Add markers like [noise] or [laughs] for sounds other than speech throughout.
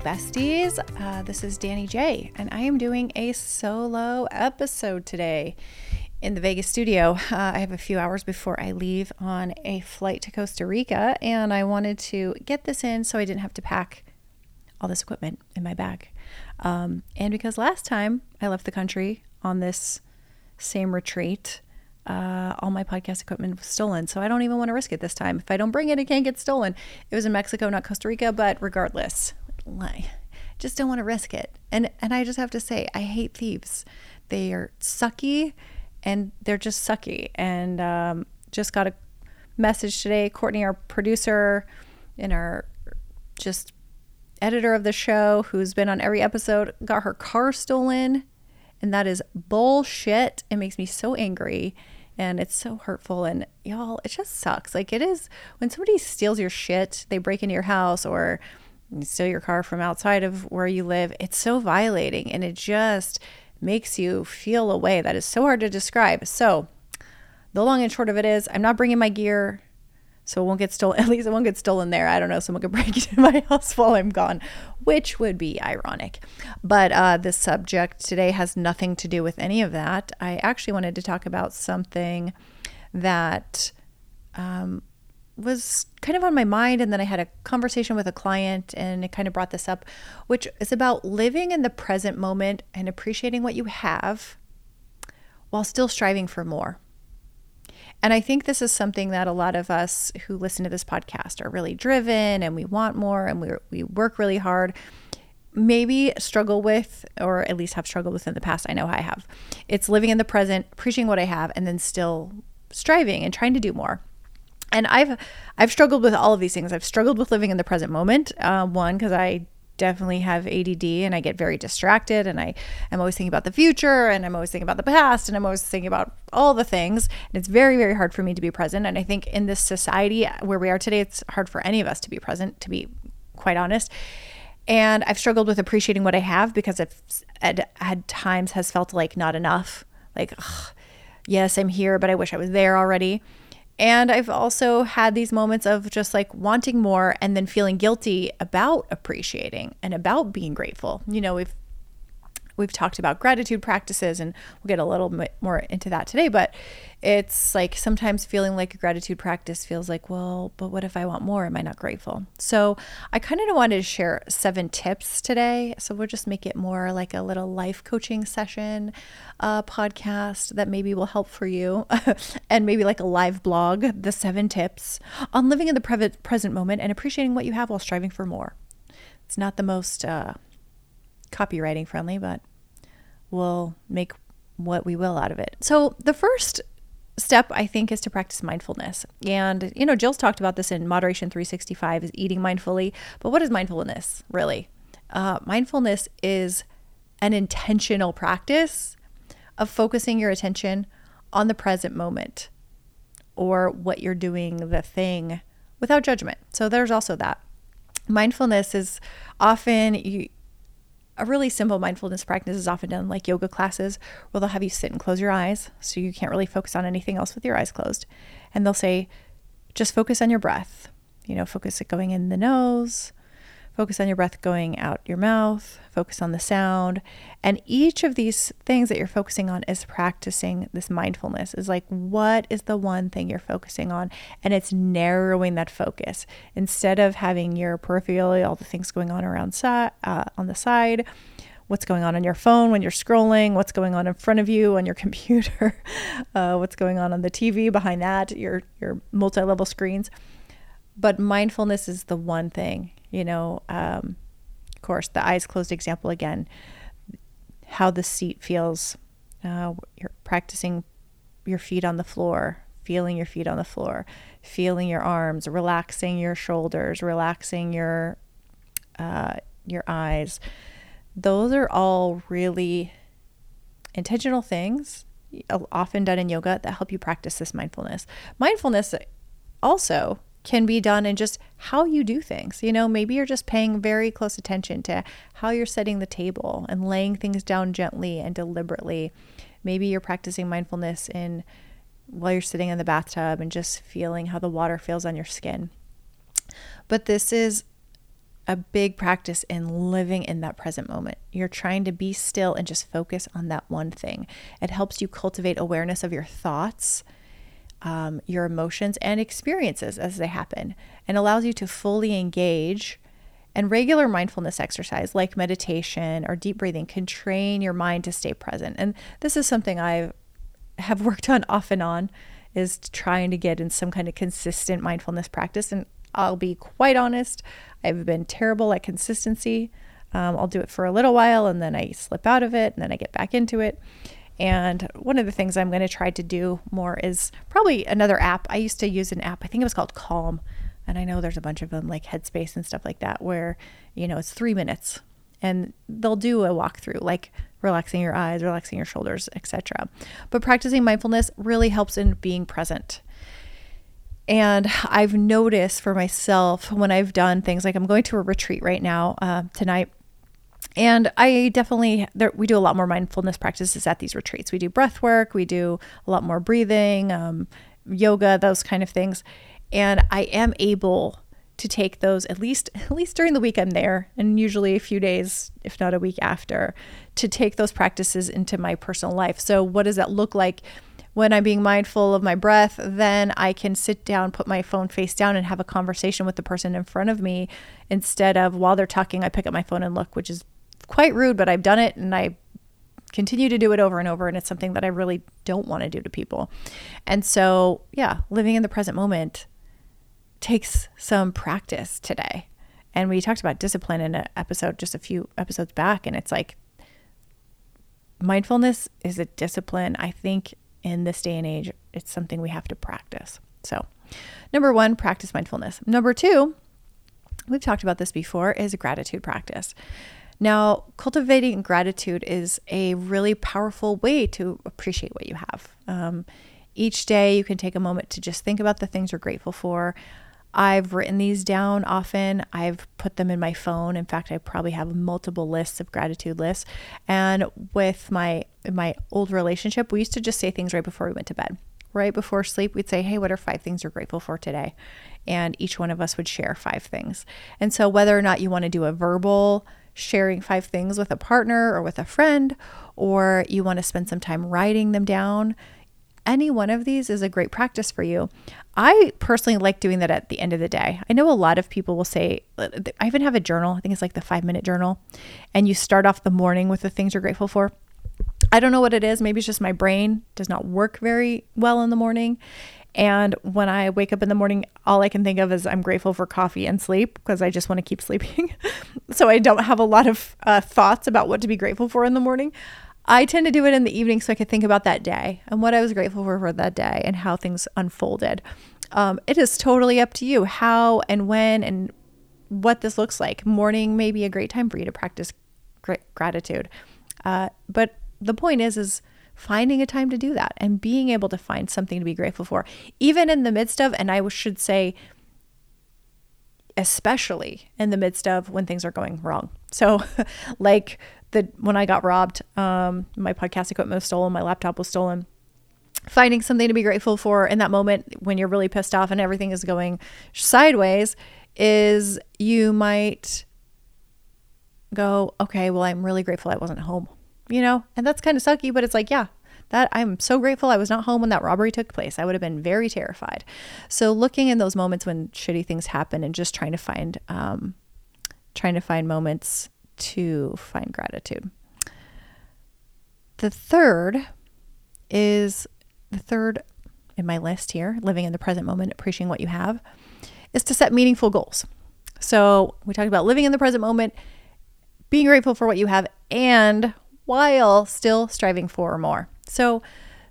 Besties. Uh, this is Danny J, and I am doing a solo episode today in the Vegas studio. Uh, I have a few hours before I leave on a flight to Costa Rica, and I wanted to get this in so I didn't have to pack all this equipment in my bag. Um, and because last time I left the country on this same retreat, uh, all my podcast equipment was stolen. So I don't even want to risk it this time. If I don't bring it, it can't get stolen. It was in Mexico, not Costa Rica, but regardless, Just don't want to risk it. And and I just have to say, I hate thieves. They are sucky, and they're just sucky. And um, just got a message today. Courtney, our producer, and our just editor of the show, who's been on every episode, got her car stolen. And that is bullshit. It makes me so angry and it's so hurtful and y'all it just sucks like it is when somebody steals your shit they break into your house or steal your car from outside of where you live it's so violating and it just makes you feel a way that is so hard to describe so the long and short of it is i'm not bringing my gear so it won't get stolen. [laughs] At least it won't get stolen there. I don't know. Someone could [laughs] break into my house while I'm gone, which would be ironic. But uh, subject today has nothing to do with any of that. I actually wanted to talk about something that um, was kind of on my mind. And then I had a conversation with a client and it kind of brought this up, which is about living in the present moment and appreciating what you have while still striving for more. And I think this is something that a lot of us who listen to this podcast are really driven and we want more and we, we work really hard, maybe struggle with, or at least have struggled with in the past. I know I have. It's living in the present, appreciating what I have, and then still striving and trying to do more. And I've I've struggled with all of these things. I've struggled with living in the present moment. Uh, one, because I definitely have ADD and I get very distracted and I am always thinking about the future and I'm always thinking about the past and I'm always thinking about all the things. And it's very, very hard for me to be present. And I think in this society where we are today, it's hard for any of us to be present, to be quite honest. And I've struggled with appreciating what I have because I've at, at times has felt like not enough. Like, ugh, yes, I'm here, but I wish I was there already. And I've also had these moments of just like wanting more and then feeling guilty about appreciating and about being grateful. You know, we've we've talked about gratitude practices and we'll get a little bit more into that today but it's like sometimes feeling like a gratitude practice feels like well but what if i want more? Am i not grateful? So i kind of wanted to share seven tips today. So we'll just make it more like a little life coaching session uh, podcast that maybe will help for you [laughs] and maybe like a live blog the seven tips on living in the pre- present moment and appreciating what you have while striving for more. It's not the most uh, copywriting friendly, but we'll make what we will out of it. So, the first step I think is to practice mindfulness. And you know, Jill's talked about this in Moderation 365 is eating mindfully, but what is mindfulness really? Uh, mindfulness is an intentional practice of focusing your attention on the present moment or what you're doing, the thing, without judgment. So there's also that. Mindfulness is often you a really simple mindfulness practice is often done like yoga classes where they'll have you sit and close your eyes so you can't really focus on anything else with your eyes closed. And they'll say, just focus on your breath. You know, focus it going in the nose, Focus on your breath going out your mouth, focus on the sound. And each of these things that you're focusing on is practicing this mindfulness, is like, what is the one thing you're focusing on? And it's narrowing that focus. Instead of having your peripheral, all the things going on around si- uh, on the side, what's going on on your phone when you're scrolling, what's going on in front of you on your [laughs] computer, uh, what's going on on the TV behind that, your, your multi level screens. But mindfulness is the one thing you know, um, of course, the eyes closed example again, how the seat feels. Uh, you're practicing your feet on the floor, feeling your feet on the floor, feeling your arms, relaxing your shoulders, relaxing your uh, your eyes. Those are all really intentional things, often done in yoga, that help you practice this mindfulness. Mindfulness also can be done in just how you do things. You know, maybe you're just paying very close attention to how you're setting the table and laying things down gently and deliberately. Maybe you're practicing mindfulness in while you're sitting in the bathtub and just feeling how the water feels on your skin. But this is a big practice in living in that present moment. You're trying to be still and just focus on that one thing. It helps you cultivate awareness of your thoughts um, your emotions and experiences as they happen and allows you to fully engage. And regular mindfulness exercise like meditation or deep breathing can train your mind to stay present. And this is something I have [laughs] worked on off and on is trying to get in some kind of consistent mindfulness practice. And I'll be quite honest, I've been terrible at consistency. Um, I'll do it for a little while and then I slip out of it and then I get back into it. And one of the things I'm going to try to do more is probably another app. I used to use an app, I think it was called Calm. And I know there's a bunch of them like Headspace and stuff like that where, you know, it's three minutes and they'll do a walkthrough like relaxing your eyes, relaxing your shoulders, etc. But practicing mindfulness really helps in being present. And I've noticed for myself when I've done things like I'm going to a retreat right now uh, tonight and I definitely there, we do a lot more mindfulness practices at these retreats. We do breath work, we do a lot more breathing, um, yoga, those kind of things. And I am able to take those at least at least during the week I'm there, and usually a few days, if not a week after, to take those practices into my personal life. So what does that look like? When I'm being mindful of my breath, then I can sit down, put my phone face down, and have a conversation with the person in front of me instead of while they're talking, I pick up my phone and look, which is quite rude, but I've done it and I continue to do it over and over. And it's something that I really don't want to do to people. And so, yeah, living in the present moment takes some practice today. And we talked about discipline in an episode just a few episodes back. And it's like mindfulness is a discipline. I think in this day and age, it's something we have to practice. So, number one, practice mindfulness. Number two, we've talked about this before, is gratitude practice. Now, cultivating gratitude is a really powerful way to appreciate what you have. Um, each day, you can take a moment to just think about the things you're grateful for. I've written these down often. I've put them in my phone. In fact, I probably have multiple lists of gratitude lists. And with my my old relationship, we used to just say things right before we went to bed. Right before sleep, we'd say, "Hey, what are five things you're grateful for today?" And each one of us would share five things. And so, whether or not you want to do a verbal sharing five things with a partner or with a friend, or you want to spend some time writing them down, any one of these is a great practice for you. I personally like doing that at the end of the day. I know a lot of people will say, uh, I even have a journal, I think it's like the five minute journal, and you start off the morning with the things you're grateful for. I don't know what it is. Maybe it's just my brain does not work very well in the morning. And when I wake up in the morning, all I can think of is I'm grateful for coffee and sleep because I just want to keep [laughs] sleeping. so I don't have a lot of uh, thoughts about what to be grateful for in the morning. I tend to do it in the evening so I could think about that day and what I was grateful for for that day and how things unfolded. Um, it is totally up to you how and when and what this looks like. Morning may be a great time for you to practice gratitude. Uh, but the point is, is finding a time to do that and being able to find something to be grateful for, even in the midst of, and I should say, especially in the midst of when things are going wrong. So, [laughs] like the when I got robbed, um, my podcast equipment was stolen, my laptop was stolen. Finding something to be grateful for in that moment when you're really pissed off and everything is going sideways is you might go, okay, well, I'm really grateful I wasn't home you know, and that's kind of sucky, but it's like, yeah, that I'm so grateful I was not home when that robbery took place. I would have been very terrified. So looking in those moments when shitty things happen and just trying to find, um, trying to find moments to find gratitude. The third is the third in my list here, living in the present moment, appreciating what you have, is to set meaningful goals. So we talked about living in the present moment, being grateful for what you have, and while still striving for more. So,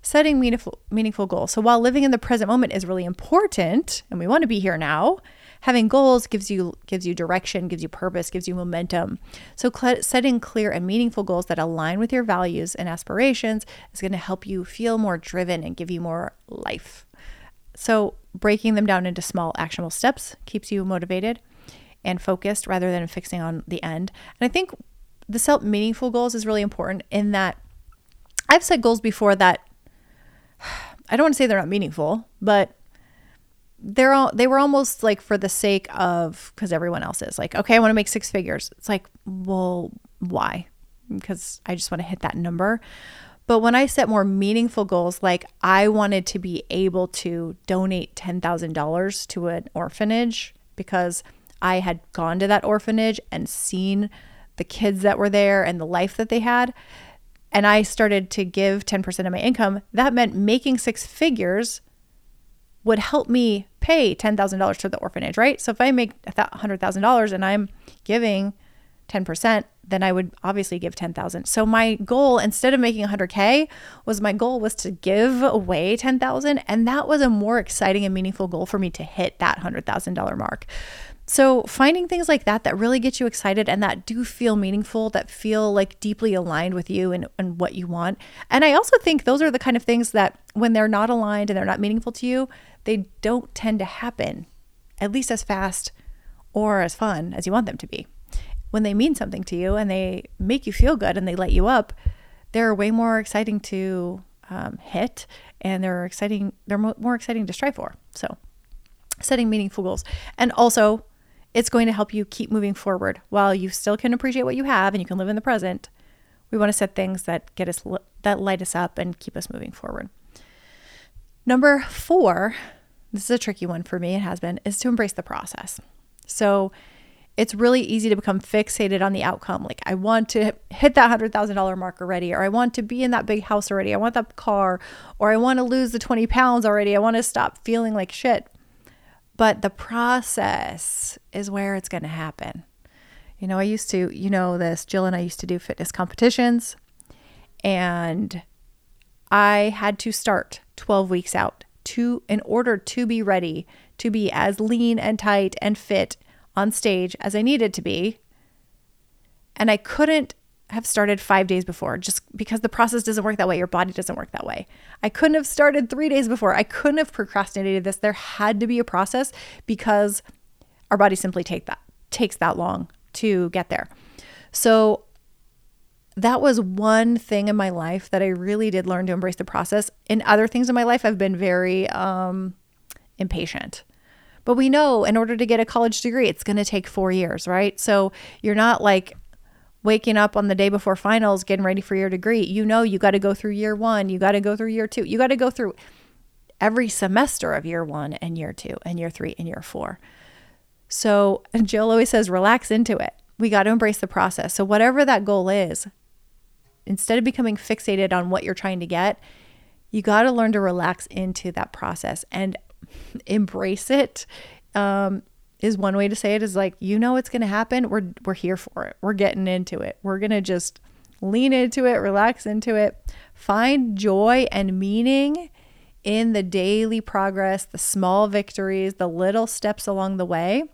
setting meaningful meaningful goals. So while living in the present moment is really important and we want to be here now, having goals gives you gives you direction, gives you purpose, gives you momentum. So cl- setting clear and meaningful goals that align with your values and aspirations is going to help you feel more driven and give you more life. So breaking them down into small actionable steps keeps you motivated and focused rather than fixing on the end. And I think the self meaningful goals is really important in that I've set goals before that [sighs] I don't want to say they're not meaningful, but they're all they were almost like for the sake of because everyone else is like okay i want to make six figures. It's like well why? Because i just want to hit that number. But when i set more meaningful goals like i wanted to be able to donate $10000 to an orphanage because i had gone to that orphanage and seen the kids that were there and the life that they had and i started to give 10% of my income that meant making six figures would help me pay $10,000 to the orphanage, right? So if I make $100,000 and I'm giving 10%, then I would obviously give 10,000. So my goal instead of making 100k was my goal was to give away 10,000 and that was a more exciting and meaningful goal for me to hit that $100,000 mark. So finding things like that that really get you excited and that do feel meaningful, that feel like deeply aligned with you and, and what you want. And I also think those are the kind of things that when they're not aligned and they're not meaningful to you, they don't tend to happen at least as fast or as fun as you want them to be. When they mean something to you and they make you feel good and they light you up, they're way more exciting to um, hit and they're exciting, they're more exciting to strive for. So, setting meaningful goals. And also, it's going to help you keep moving forward while you still can appreciate what you have and you can live in the present. We want to set things that get us that light us up and keep us moving forward. Number 4 this is a tricky one for me, it has been, is to embrace the process. So it's really easy to become fixated on the outcome. Like, I want to hit that $100,000 mark already, or I want to be in that big house already. I want that car, or I want to lose the 20 pounds already. I want to stop feeling like shit. But the process is where it's going to happen. You know, I used to, you know, this, Jill and I used to do fitness competitions, and I had to start 12 weeks out to in order to be ready to be as lean and tight and fit on stage as I needed to be. And I couldn't have started 5 days before just because the process doesn't work that way your body doesn't work that way. I couldn't have started 3 days before. I couldn't have procrastinated this. There had to be a process because our body simply take that takes that long to get there. So that was one thing in my life that I really did learn to embrace the process. In other things in my life, I've been very um, impatient. But we know in order to get a college degree, it's going to take four years, right? So you're not like waking up on the day before finals getting ready for your degree. You know, you got to go through year one, you got to go through year two, you got to go through every semester of year one and year two and year three and year four. So Jill always says, relax into it. We got to embrace the process. So, whatever that goal is, instead of becoming fixated on what you're trying to get, you got to learn to relax into that process and [laughs] embrace it. Um, is one way to say it is like you know it's going to happen. We're we're here for it. We're getting into it. We're going to just lean into it relax into it find joy and meaning in the daily progress the small victories the little steps along the way.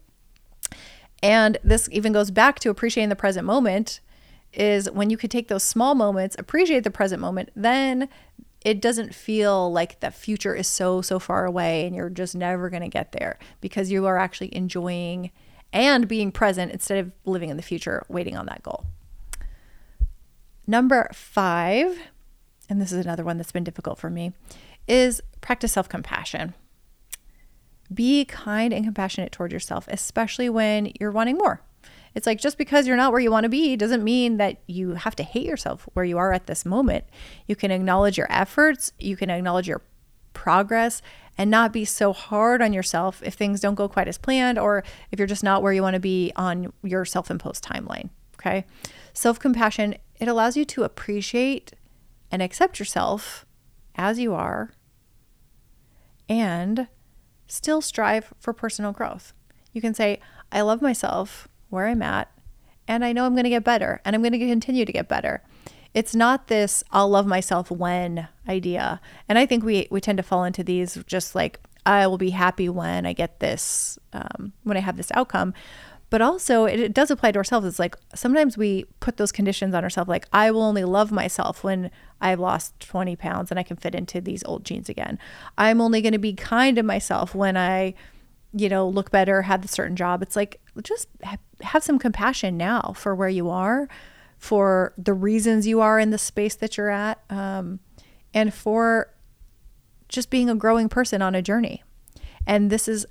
And this even goes back to appreciating the present moment is when you can take those small moments, appreciate the present moment, then it doesn't feel like the future is so, so far away and you're just never going to get there because you are actually enjoying and being present instead of living in the future, waiting on that goal. Number five, and this is another one that's been difficult for me, is practice self compassion. Be kind and compassionate toward yourself, especially when you're wanting more. It's like just because you're not where you want to be doesn't mean that you have to hate yourself where you are at this moment. You can acknowledge your efforts, you can acknowledge your progress and not be so hard on yourself if things don't go quite as planned or if you're just not where you want to be on your self-imposed timeline, okay? Self-compassion, it allows you to appreciate and accept yourself as you are and still strive for personal growth. You can say, I love myself where I'm at, and I know I'm going to get better and I'm going to continue to get better. It's not this I'll love myself when idea. And I think we we tend to fall into these just like I will be happy when I get this um, when I have this outcome. But also, it, it does apply to ourselves. It's like sometimes we put those conditions on ourselves, like I will only love myself when I've lost 20 pounds and I can fit into these old jeans again. I'm only going to be kind to myself when I, you know, look better, have a certain job. It's like just have some compassion now for where you are, for the reasons you are in the space that you're at, um, and for just being a growing person on a journey. And this is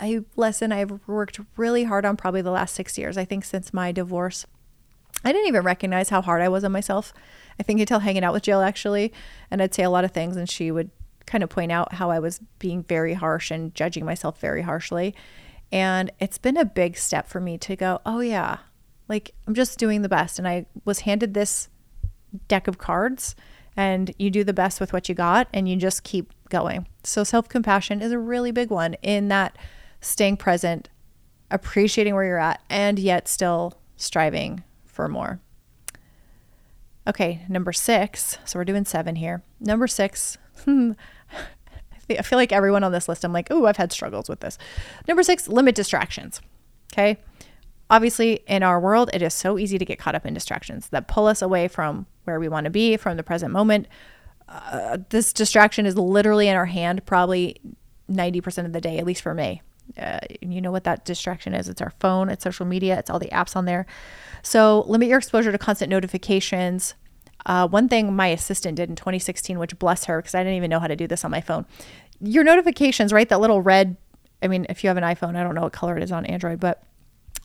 a lesson I've worked really hard on probably the last six years. I think since my divorce, I didn't even recognize how hard I was on myself. I think until hanging out with Jill actually, and I'd say a lot of things, and she would kind of point out how I was being very harsh and judging myself very harshly. And it's been a big step for me to go, oh, yeah, like I'm just doing the best. And I was handed this deck of cards, and you do the best with what you got, and you just keep going. So, self compassion is a really big one in that staying present, appreciating where you're at, and yet still striving for more. Okay, number six. So we're doing seven here. Number six. [laughs] Hmm, I feel like everyone on this list, I'm like, oh, I've had struggles with this. Number six, limit distractions. Okay. Obviously, in our world, it is so easy to get caught up in distractions that pull us away from where we want to be, from the present moment. Uh, this distraction is literally in our hand probably 90% of the day, at least for me. Uh, you know what that distraction is it's our phone, it's social media, it's all the apps on there. So limit your exposure to constant notifications. Uh, one thing my assistant did in 2016, which bless her, because I didn't even know how to do this on my phone. Your notifications, right? That little red, I mean, if you have an iPhone, I don't know what color it is on Android, but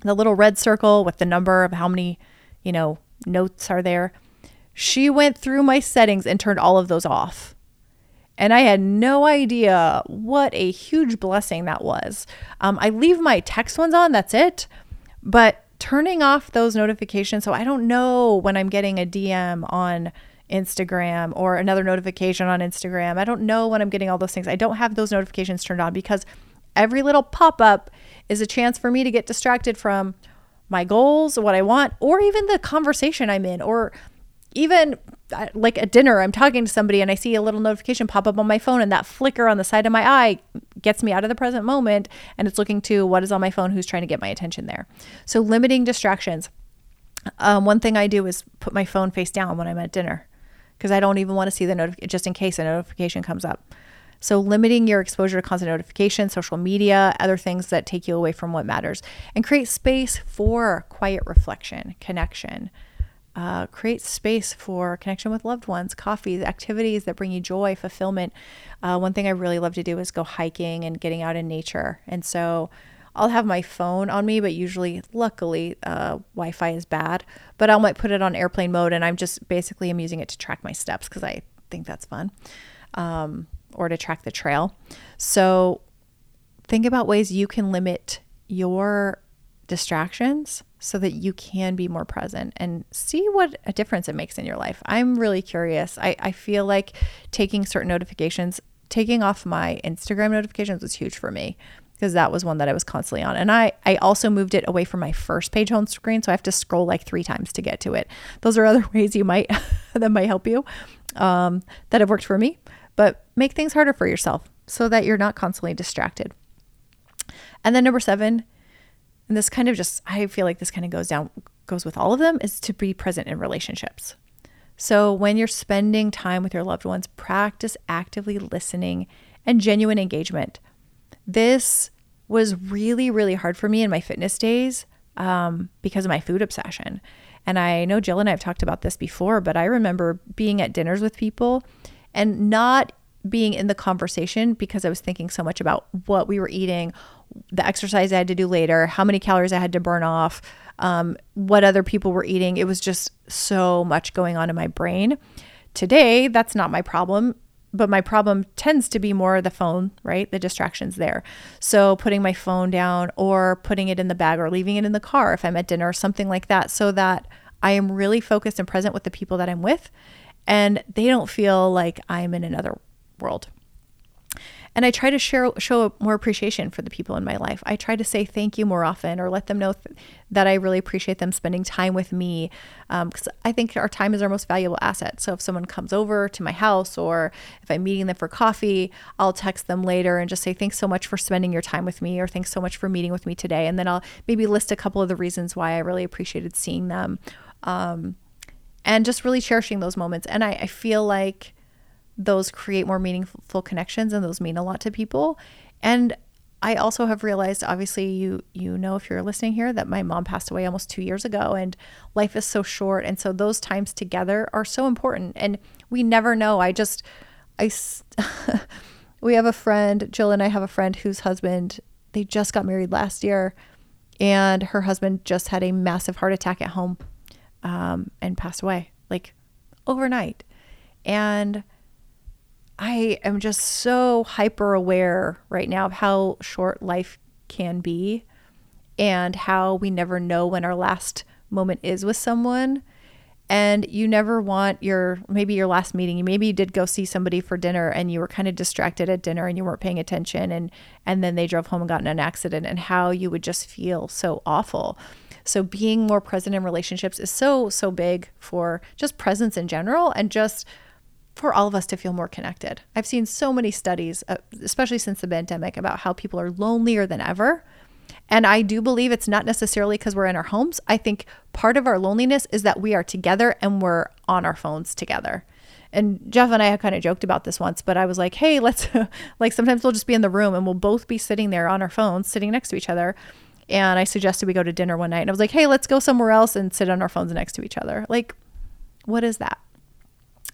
the little red circle with the number of how many, you know, notes are there. She went through my settings and turned all of those off. And I had no idea what a huge blessing that was. Um, I leave my text ones on, that's it. But turning off those notifications so I don't know when I'm getting a DM on Instagram or another notification on Instagram. I don't know when I'm getting all those things. I don't have those notifications turned on because every little pop up is a chance for me to get distracted from my goals, what I want, or even the conversation I'm in, or even uh, like a dinner, I'm talking to somebody and I see a little notification pop up on my phone, and that flicker on the side of my eye gets me out of the present moment. And it's looking to what is on my phone, who's trying to get my attention there. So, limiting distractions. Um, one thing I do is put my phone face down when I'm at dinner because I don't even want to see the notification, just in case a notification comes up. So, limiting your exposure to constant notifications, social media, other things that take you away from what matters, and create space for quiet reflection, connection uh, create space for connection with loved ones, coffee, activities that bring you joy, fulfillment. Uh, one thing I really love to do is go hiking and getting out in nature. And so I'll have my phone on me, but usually, luckily, uh, Wi Fi is bad. But I might put it on airplane mode and I'm just basically I'm using it to track my steps because I think that's fun um, or to track the trail. So think about ways you can limit your distractions so that you can be more present and see what a difference it makes in your life. I'm really curious. I, I feel like taking certain notifications, taking off my Instagram notifications was huge for me because that was one that I was constantly on. And I, I also moved it away from my first page home screen. So I have to scroll like three times to get to it. Those are other [laughs] ways you might, [laughs] that might help you, um, that have worked for me. But make things harder for yourself so that you're not constantly distracted. And then number seven, and this kind of just I feel like this kind of goes down goes with all of them is to be present in relationships. So when you're spending time with your loved ones, practice actively listening and genuine engagement. This was really, really hard for me in my fitness days um, because of my food obsession. And I know Jill and I have talked about this before, but I remember being at dinners with people and not being in the conversation because I was thinking so much about what we were eating, the exercise I had to do later, how many calories I had to burn off, um, what other people were eating. It was just so much going on in my brain. Today, that's not my problem, but my problem tends to be more the phone, right? The distractions there. So putting my phone down or putting it in the bag or leaving it in the car if I'm at dinner or something like that, so that I am really focused and present with the people that I'm with and they don't feel like I'm in another world. And I try to share, show more appreciation for the people in my life. I try to say thank you more often or let them know th- that I really appreciate them spending time with me. Because um, I think our time is our most valuable asset. So if someone comes over to my house or if I'm meeting them for coffee, I'll text them later and just say, thanks so much for spending your time with me or thanks so much for meeting with me today. And then I'll maybe list a couple of the reasons why I really appreciated seeing them. Um, and just really cherishing those moments. And I, I feel like, those create more meaningful connections and those mean a lot to people. And I also have realized obviously you you know if you're listening here that my mom passed away almost 2 years ago and life is so short and so those times together are so important and we never know. I just I [laughs] we have a friend, Jill and I have a friend whose husband they just got married last year and her husband just had a massive heart attack at home um, and passed away like overnight. And I am just so hyper aware right now of how short life can be and how we never know when our last moment is with someone. And you never want your maybe your last meeting. maybe You did go see somebody for dinner and you were kind of distracted at dinner and you weren't paying attention and and then they drove home and got in an accident and how you would just feel so awful. So being more present in relationships is so so big for just presence in general and just for all of us to feel more connected. I've seen so many studies, uh, especially since the pandemic, about how people are lonelier than ever. And I do believe it's not necessarily because we're in our homes. I think part of our loneliness is that we are together and we're on our phones together. And Jeff and I have kind of joked about this once, but I was like, hey, let's, [laughs] like, sometimes we'll just be in the room and we'll both be sitting there on our phones, sitting next to each other. And I suggested we go to dinner one night. And I was like, hey, let's go somewhere else and sit on our phones next to each other. Like, what is that?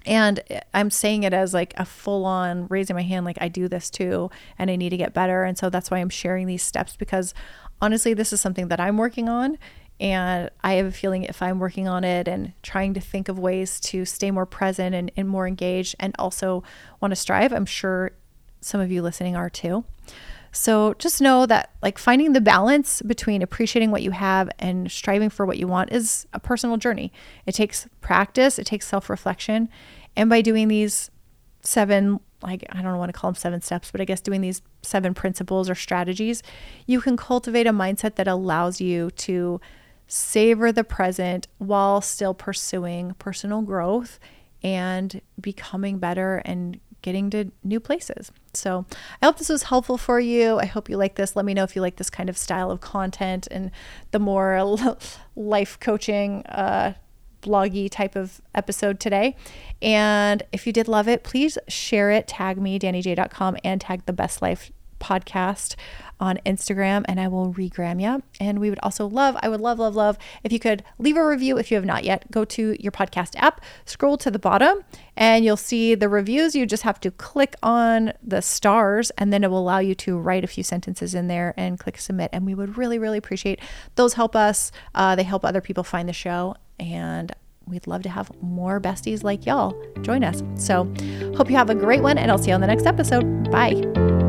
And I'm saying it as like a full on raising my hand, like I do this too, and I need to get better. And so that's why I'm sharing these steps because honestly, this is something that I'm working on. And I have a feeling if I'm working on it and trying to think of ways to stay more present and, and more engaged and also want to strive, I'm sure some of you listening are too. So just know that like finding the balance between appreciating what you have and striving for what you want is a personal journey. It takes practice, it takes self-reflection, and by doing these seven like I don't want to call them seven steps, but I guess doing these seven principles or strategies, you can cultivate a mindset that allows you to savor the present while still pursuing personal growth and becoming better and getting to new places. So I hope this was helpful for you. I hope you like this. Let me know if you like this kind of style of content and the more [laughs] life coaching, uh, bloggy type of episode today. And if you did love it, please share it, tag me, dannyj.com, and tag the Best Life podcast on Instagram and I will regram you. And we would also love, I would love, love, love if you could leave a review if you have not yet. Go to your podcast app, scroll to the bottom, and you'll see the reviews. You just have to click on the stars and then it will allow you to write a few sentences in there and click submit. And we would really, really appreciate those help us. Uh, they help other people find the show. And we'd love to have more besties like y'all join us. So, hope you have a great one, and I'll see you on the next episode. Bye.